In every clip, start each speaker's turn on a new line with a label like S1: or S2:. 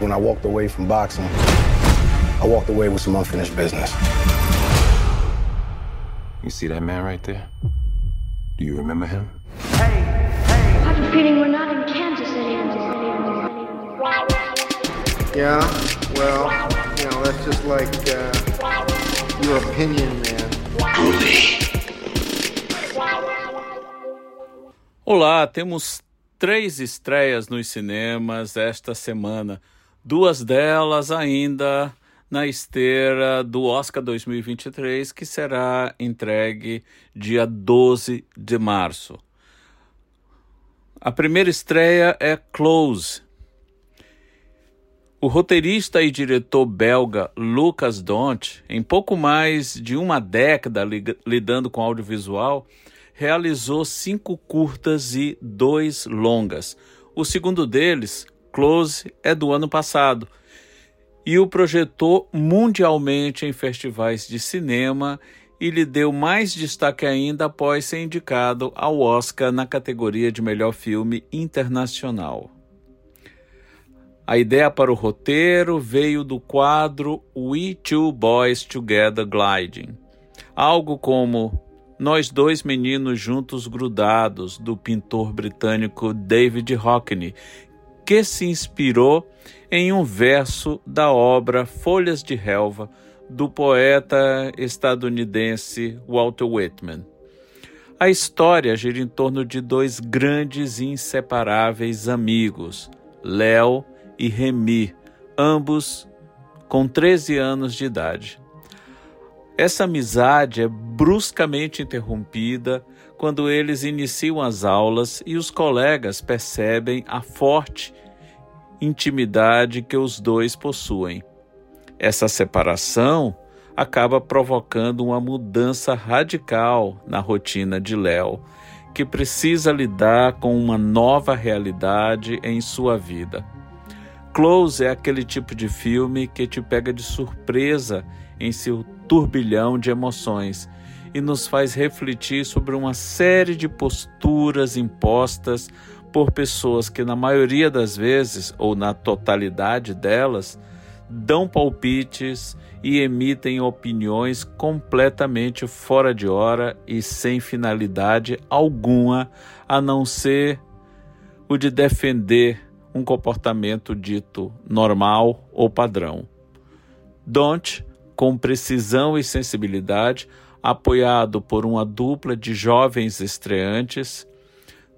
S1: When I walked away from boxing, I walked away with some unfinished business.
S2: You see that man right there? Do you remember him?
S3: I have a feeling we're not in Kansas anymore.
S4: Yeah, well, you know, that's just like uh, your opinion, man.
S5: Olá, temos três estreias nos cinemas esta semana. Duas delas ainda na esteira do Oscar 2023, que será entregue dia 12 de março. A primeira estreia é Close. O roteirista e diretor belga Lucas Dont, em pouco mais de uma década lidando com audiovisual, realizou cinco curtas e dois longas. O segundo deles, Close, é do ano passado e o projetou mundialmente em festivais de cinema e lhe deu mais destaque ainda após ser indicado ao Oscar na categoria de melhor filme internacional. A ideia para o roteiro veio do quadro We Two Boys Together Gliding, algo como Nós Dois Meninos Juntos Grudados, do pintor britânico David Hockney, que se inspirou em um verso da obra Folhas de Relva, do poeta estadunidense Walter Whitman. A história gira em torno de dois grandes e inseparáveis amigos, Léo e Remy, ambos com 13 anos de idade. Essa amizade é bruscamente interrompida quando eles iniciam as aulas e os colegas percebem a forte intimidade que os dois possuem. Essa separação acaba provocando uma mudança radical na rotina de Léo, que precisa lidar com uma nova realidade em sua vida. Close é aquele tipo de filme que te pega de surpresa em seu turbilhão de emoções e nos faz refletir sobre uma série de posturas impostas por pessoas que, na maioria das vezes, ou na totalidade delas, dão palpites e emitem opiniões completamente fora de hora e sem finalidade alguma a não ser o de defender um comportamento dito normal ou padrão. Don't, com precisão e sensibilidade, apoiado por uma dupla de jovens estreantes,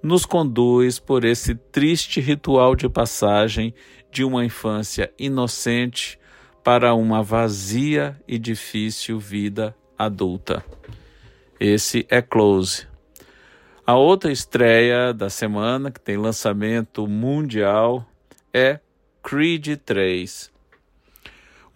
S5: nos conduz por esse triste ritual de passagem de uma infância inocente para uma vazia e difícil vida adulta. Esse é Close, a outra estreia da semana, que tem lançamento mundial, é Creed 3.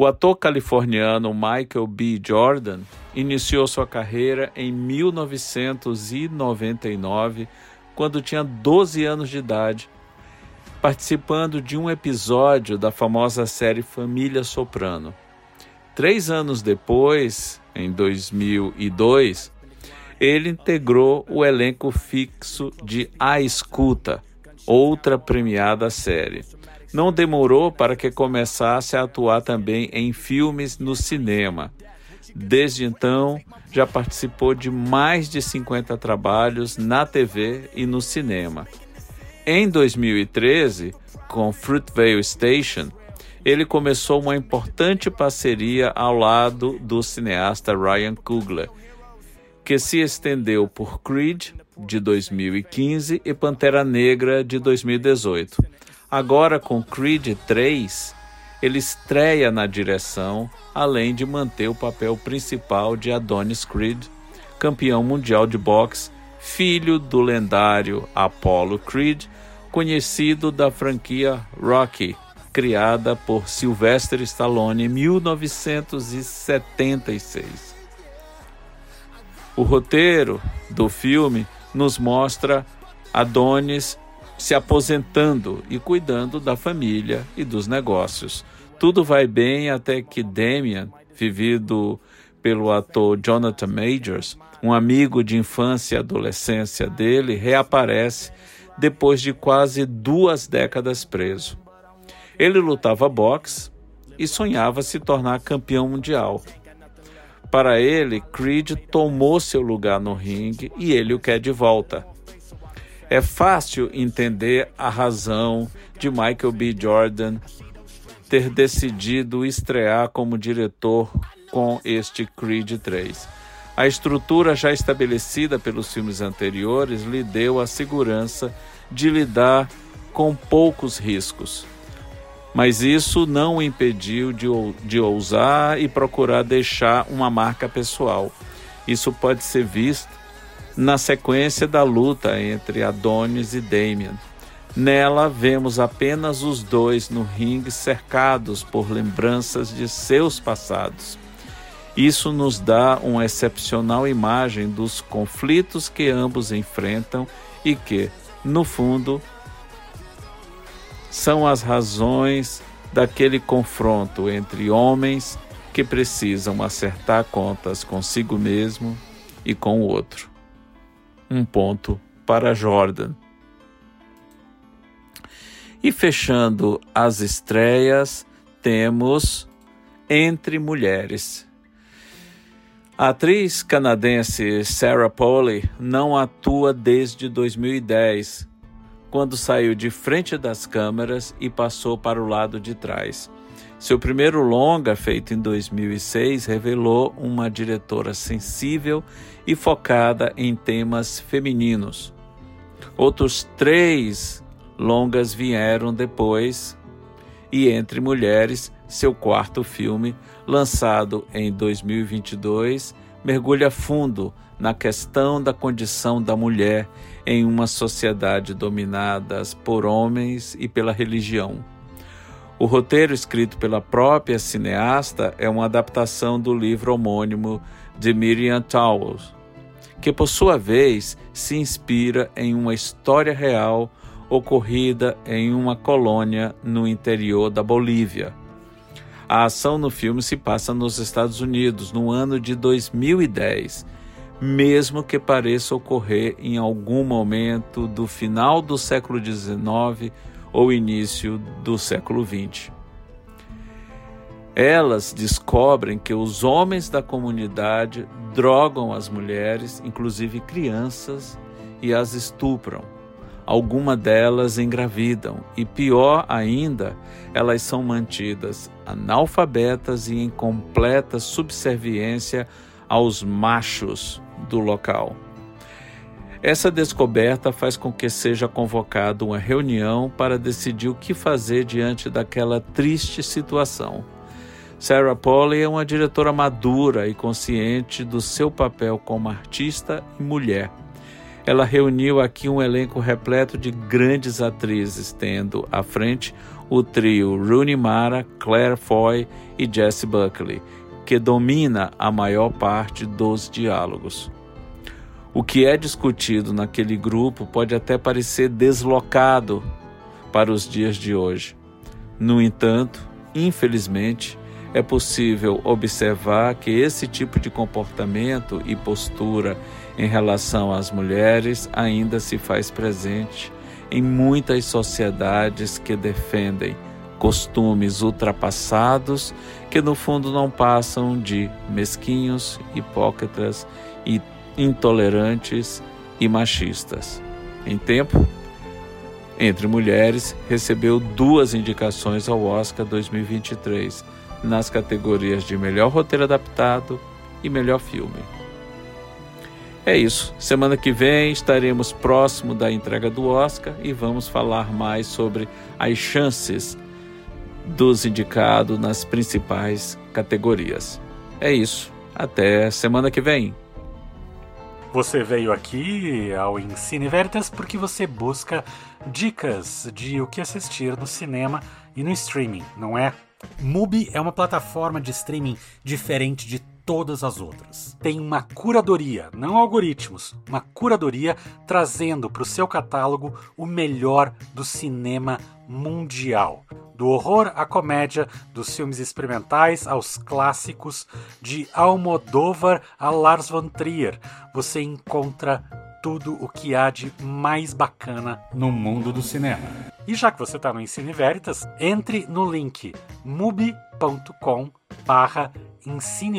S5: O ator californiano Michael B. Jordan iniciou sua carreira em 1999, quando tinha 12 anos de idade, participando de um episódio da famosa série Família Soprano. Três anos depois, em 2002, ele integrou o elenco fixo de A Escuta, outra premiada série. Não demorou para que começasse a atuar também em filmes no cinema. Desde então, já participou de mais de 50 trabalhos na TV e no cinema. Em 2013, com Fruitvale Station, ele começou uma importante parceria ao lado do cineasta Ryan Coogler, que se estendeu por Creed, de 2015, e Pantera Negra, de 2018. Agora, com Creed 3, ele estreia na direção, além de manter o papel principal de Adonis Creed, campeão mundial de boxe, filho do lendário Apollo Creed, conhecido da franquia Rocky, criada por Sylvester Stallone em 1976. O roteiro do filme nos mostra Adonis se aposentando e cuidando da família e dos negócios. Tudo vai bem até que Damian, vivido pelo ator Jonathan Majors, um amigo de infância e adolescência dele, reaparece depois de quase duas décadas preso. Ele lutava boxe e sonhava se tornar campeão mundial. Para ele, Creed tomou seu lugar no ringue e ele o quer de volta. É fácil entender a razão de Michael B. Jordan ter decidido estrear como diretor com este Creed 3. A estrutura já estabelecida pelos filmes anteriores lhe deu a segurança de lidar com poucos riscos. Mas isso não o impediu de, de ousar e procurar deixar uma marca pessoal. Isso pode ser visto na sequência da luta entre Adonis e Damien. Nela vemos apenas os dois no ringue cercados por lembranças de seus passados. Isso nos dá uma excepcional imagem dos conflitos que ambos enfrentam e que, no fundo, são as razões daquele confronto entre homens que precisam acertar contas consigo mesmo e com o outro. Um ponto para Jordan. E fechando as estreias, temos Entre Mulheres a atriz canadense Sarah Polley não atua desde 2010, quando saiu de frente das câmeras e passou para o lado de trás. Seu primeiro longa, feito em 2006, revelou uma diretora sensível e focada em temas femininos. Outros três longas vieram depois, e Entre Mulheres, seu quarto filme, lançado em 2022, mergulha fundo na questão da condição da mulher em uma sociedade dominada por homens e pela religião. O roteiro, escrito pela própria cineasta, é uma adaptação do livro homônimo de Miriam Towles, que, por sua vez, se inspira em uma história real ocorrida em uma colônia no interior da Bolívia. A ação no filme se passa nos Estados Unidos no ano de 2010, mesmo que pareça ocorrer em algum momento do final do século XIX ou início do século XX. Elas descobrem que os homens da comunidade drogam as mulheres, inclusive crianças, e as estupram alguma delas engravidam e, pior ainda, elas são mantidas analfabetas e em completa subserviência aos machos do local. Essa descoberta faz com que seja convocada uma reunião para decidir o que fazer diante daquela triste situação. Sarah Polley é uma diretora madura e consciente do seu papel como artista e mulher ela reuniu aqui um elenco repleto de grandes atrizes, tendo à frente o trio Rooney Mara, Claire Foy e Jessie Buckley, que domina a maior parte dos diálogos. O que é discutido naquele grupo pode até parecer deslocado para os dias de hoje. No entanto, infelizmente, é possível observar que esse tipo de comportamento e postura em relação às mulheres ainda se faz presente em muitas sociedades que defendem costumes ultrapassados que no fundo não passam de mesquinhos, hipócritas e intolerantes e machistas. Em tempo, entre mulheres, recebeu duas indicações ao Oscar 2023 nas categorias de melhor roteiro adaptado e melhor filme. É isso. Semana que vem estaremos próximo da entrega do Oscar e vamos falar mais sobre as chances dos indicados nas principais categorias. É isso. Até semana que vem.
S6: Você veio aqui ao Ensine Veritas porque você busca dicas de o que assistir no cinema e no streaming, não é? Mubi é uma plataforma de streaming diferente de todas as outras. Tem uma curadoria, não algoritmos, uma curadoria trazendo para o seu catálogo o melhor do cinema mundial. Do horror à comédia, dos filmes experimentais aos clássicos, de Almodóvar a Lars von Trier, você encontra tudo o que há de mais bacana no mundo do cinema. E já que você está no Ensine Veritas, entre no link mubi.com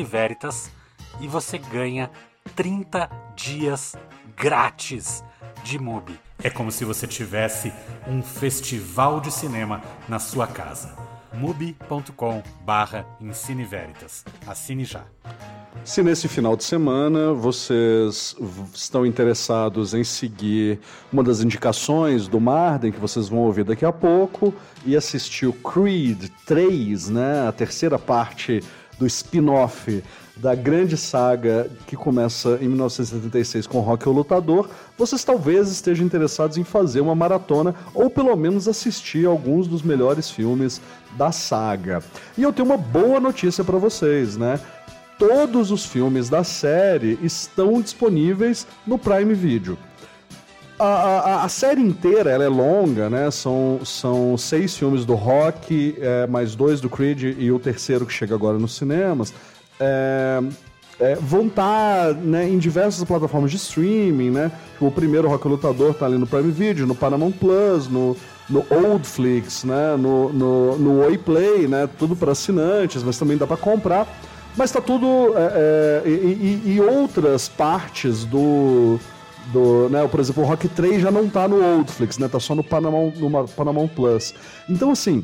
S6: Veritas e você ganha 30 dias grátis de Mubi. É como se você tivesse um festival de cinema na sua casa. mubi.com barra Veritas. Assine já.
S7: Se nesse final de semana vocês estão interessados em seguir uma das indicações do Marden, que vocês vão ouvir daqui a pouco, e assistir o Creed 3, né, a terceira parte do spin-off da grande saga que começa em 1976 com Rock o Lutador, vocês talvez estejam interessados em fazer uma maratona ou pelo menos assistir alguns dos melhores filmes da saga. E eu tenho uma boa notícia para vocês, né? Todos os filmes da série estão disponíveis no Prime Video. A, a, a, série inteira ela é longa, né? São, são seis filmes do Rock, é, mais dois do Creed e o terceiro que chega agora nos cinemas. É, é, vão estar tá, né, em diversas plataformas de streaming, né? O primeiro Rock Lutador está ali no Prime Video, no Paramount Plus, no, no Oldflix, né? No, no, no Oi Play, né? Tudo para assinantes, mas também dá para comprar. Mas está tudo. É, é, e, e, outras partes do. do né, por exemplo, o Rock 3 já não está no Oldflix, né? Tá só no Paramount, no Paramount Plus. Então, assim.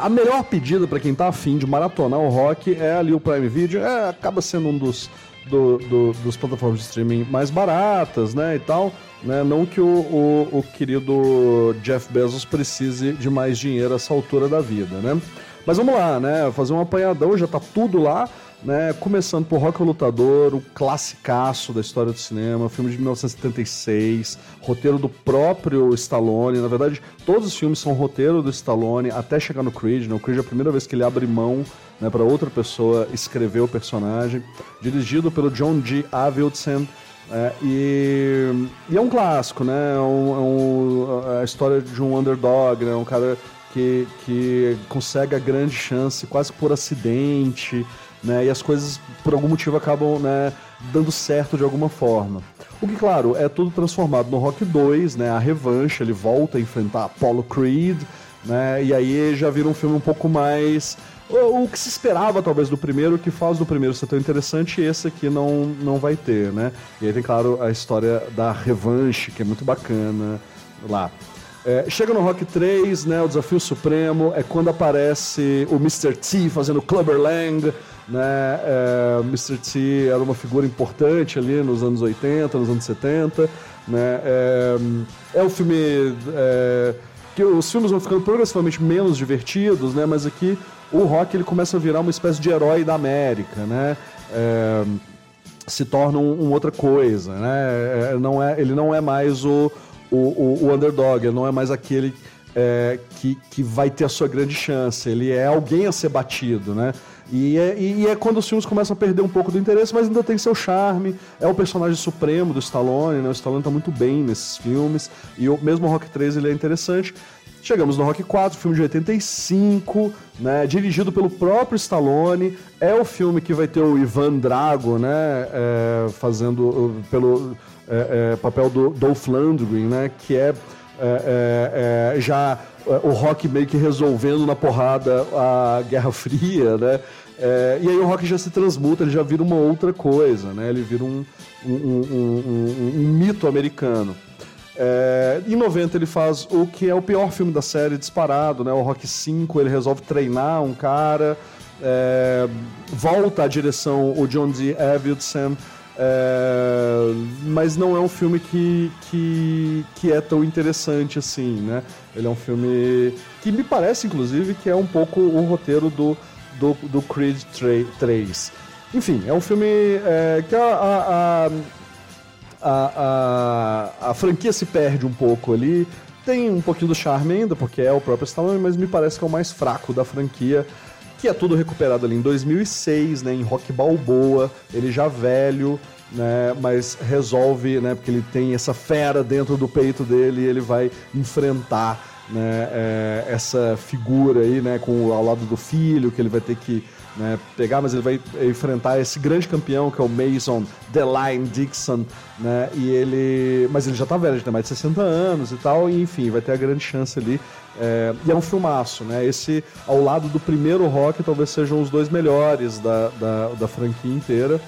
S7: A melhor pedida para quem tá afim de maratonar o rock é ali o Prime Video. É, acaba sendo um dos, do, do, dos plataformas de streaming mais baratas, né? E tal. Né? Não que o, o, o querido Jeff Bezos precise de mais dinheiro a essa altura da vida, né? Mas vamos lá, né? Fazer um apanhadão, já tá tudo lá. Né, começando por Rock o Lutador, o classicaço da história do cinema, filme de 1976, roteiro do próprio Stallone. Na verdade, todos os filmes são roteiro do Stallone até chegar no Creed. Né? O Creed é a primeira vez que ele abre mão né, para outra pessoa escrever o personagem. Dirigido pelo John G. Avildsen. É, e, e, é um clássico, né? É, um, é, um, é a história de um underdog, né? Um cara que, que consegue a grande chance quase por acidente, né? E as coisas, por algum motivo, acabam né, dando certo de alguma forma. O que, claro, é tudo transformado no Rock 2, né? A revanche, ele volta a enfrentar Apollo Creed, né? E aí já vira um filme um pouco mais o, o, que se esperava talvez do primeiro, que faz do primeiro ser tão interessante, esse aqui não, não vai ter, né? E aí tem, claro, a história da revanche, que é muito bacana lá. É, chega no Rock 3, né, o Desafio Supremo, é quando aparece o Mr. T fazendo Clubber Lang, né, é, Mr. T era uma figura importante ali nos anos 80, nos anos 70, né, é, é um filme é, que os filmes vão ficando progressivamente menos divertidos, né, mas aqui o rock ele começa a virar uma espécie de herói da América, né, é, se torna um, um outra coisa, né, é, não é, ele não é mais o o, o, o underdog, ele não é mais aquele é, que, que vai ter a sua grande chance, ele é alguém a ser batido, né? E é, e é quando os filmes começam a perder um pouco do interesse, mas ainda tem seu charme. É o personagem supremo do Stallone, né? O Stallone tá muito bem nesses filmes. E o mesmo Rock 3 ele é interessante. Chegamos no Rock 4, filme de 85, né, dirigido pelo próprio Stallone. É o filme que vai ter o Ivan Drago, né, é, fazendo pelo é, é, papel do Dolph Lundgren, né? Que é, é, é, é já o rock meio que resolvendo na porrada a Guerra Fria, né? e aí o rock já se transmuta, ele já vira uma outra coisa, né? Ele vira um, um, um, um mito americano. É, em 90 ele faz o que é o pior filme da série disparado, né? O Rock 5, ele resolve treinar um cara, é, volta à direção o John D. Avildsen, é, mas não é um filme que, que, que é tão interessante assim, né? Ele é um filme que me parece, inclusive, que é um pouco o roteiro do, do, do Creed 3. Enfim, é um filme é, que a, a, a, a, a, franquia se perde um pouco ali. tem um pouquinho do charme ainda, porque é o próprio Stallone, mas me parece que é o mais fraco da franquia, que é tudo recuperado ali em 2006, né, em Rock Balboa, ele já velho, né, mas resolve, né, porque ele tem essa fera dentro do peito dele e ele vai enfrentar né, é, essa figura aí, né, com ao lado do filho, que ele vai ter que né, pegar, mas ele vai enfrentar esse grande campeão que é o Mason Deline Dixon, né, e ele, mas ele já tá velho, já tem mais de 60 anos e tal, e enfim, vai ter a grande chance ali, é, e é um filmaço, né, esse ao lado do primeiro Rock talvez sejam os dois melhores da, da, da franquia inteira,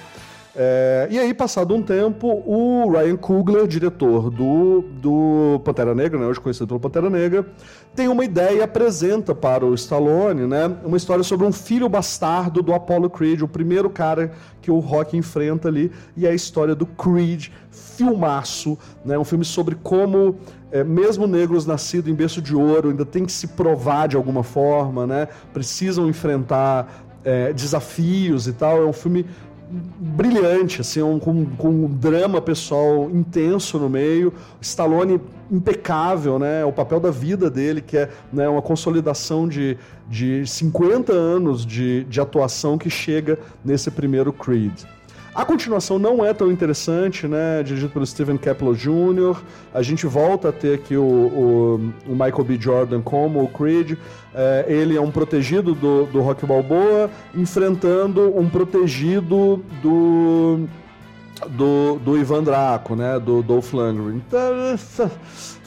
S7: é, e aí, passado um tempo, o Ryan Coogler, diretor do, do Pantera Negra, né, hoje conhecido pelo Pantera Negra, tem uma ideia e apresenta para o Stallone né, uma história sobre um filho bastardo do Apollo Creed, o primeiro cara que o Rock enfrenta ali, e é a história do Creed, filmaço, né, um filme sobre como é, mesmo negros nascidos em berço de ouro ainda tem que se provar de alguma forma, né, precisam enfrentar é, desafios e tal. É um filme brilhante, assim, um, com, com um drama pessoal intenso no meio. Stallone impecável, né? O papel da vida dele, que é né, uma consolidação de, de 50 anos de, de atuação que chega nesse primeiro Creed. A continuação não é tão interessante, né? Dirigido pelo Steven Kepler Jr. A gente volta a ter aqui o, o, o Michael B. Jordan como o Creed. É, ele é um protegido do, do Rock Balboa, enfrentando um protegido do do, do Ivan Draco, né? Do Dolph Lundgren. Então,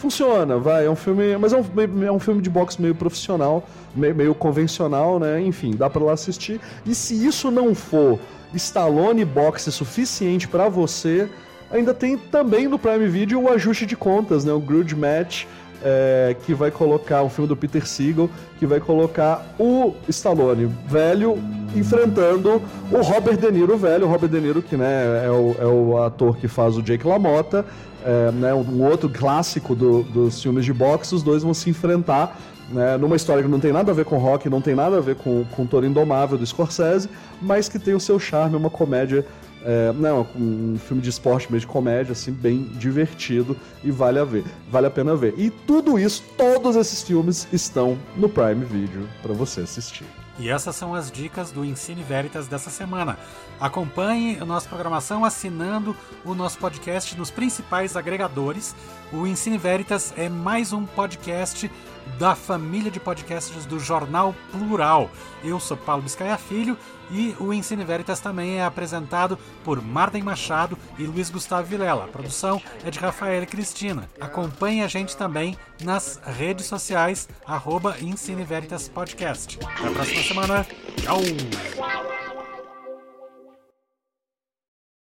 S7: funciona, vai. É um filme, mas é um, é um filme de boxe meio profissional, meio, meio convencional, né? Enfim, dá para lá assistir. E se isso não for Stallone boxe suficiente para você, ainda tem também no Prime Video o ajuste de contas, né? O Grudge Match. É, que vai colocar um filme do Peter Seagal, que vai colocar o Stallone velho enfrentando o Robert De Niro velho, o Robert De Niro que né, é, o, é o ator que faz o Jake LaMotta, é, né, um outro clássico do, dos filmes de boxe, os dois vão se enfrentar né, numa história que não tem nada a ver com rock, não tem nada a ver com, com Toro Indomável do Scorsese, mas que tem o seu charme, uma comédia, é, não, um filme de esporte mesmo de comédia, assim, bem divertido e vale a ver, vale a pena ver. E tudo isso, todos esses filmes estão no Prime Video para você assistir.
S6: E essas são as dicas do Ensine Veritas dessa semana. Acompanhe a nossa programação assinando o nosso podcast nos principais agregadores. O Ensine Veritas é mais um podcast da família de podcasts do Jornal Plural. Eu sou Paulo Biscaia Filho e o Ensine Veritas também é apresentado por Marden Machado e Luiz Gustavo Vilela. A produção é de Rafael Cristina. Acompanhe a gente também nas redes sociais, arroba Ensine Veritas Podcast. Até a próxima semana. Tchau!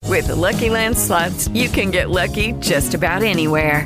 S8: With the Lucky Land slots, you can get lucky just about anywhere.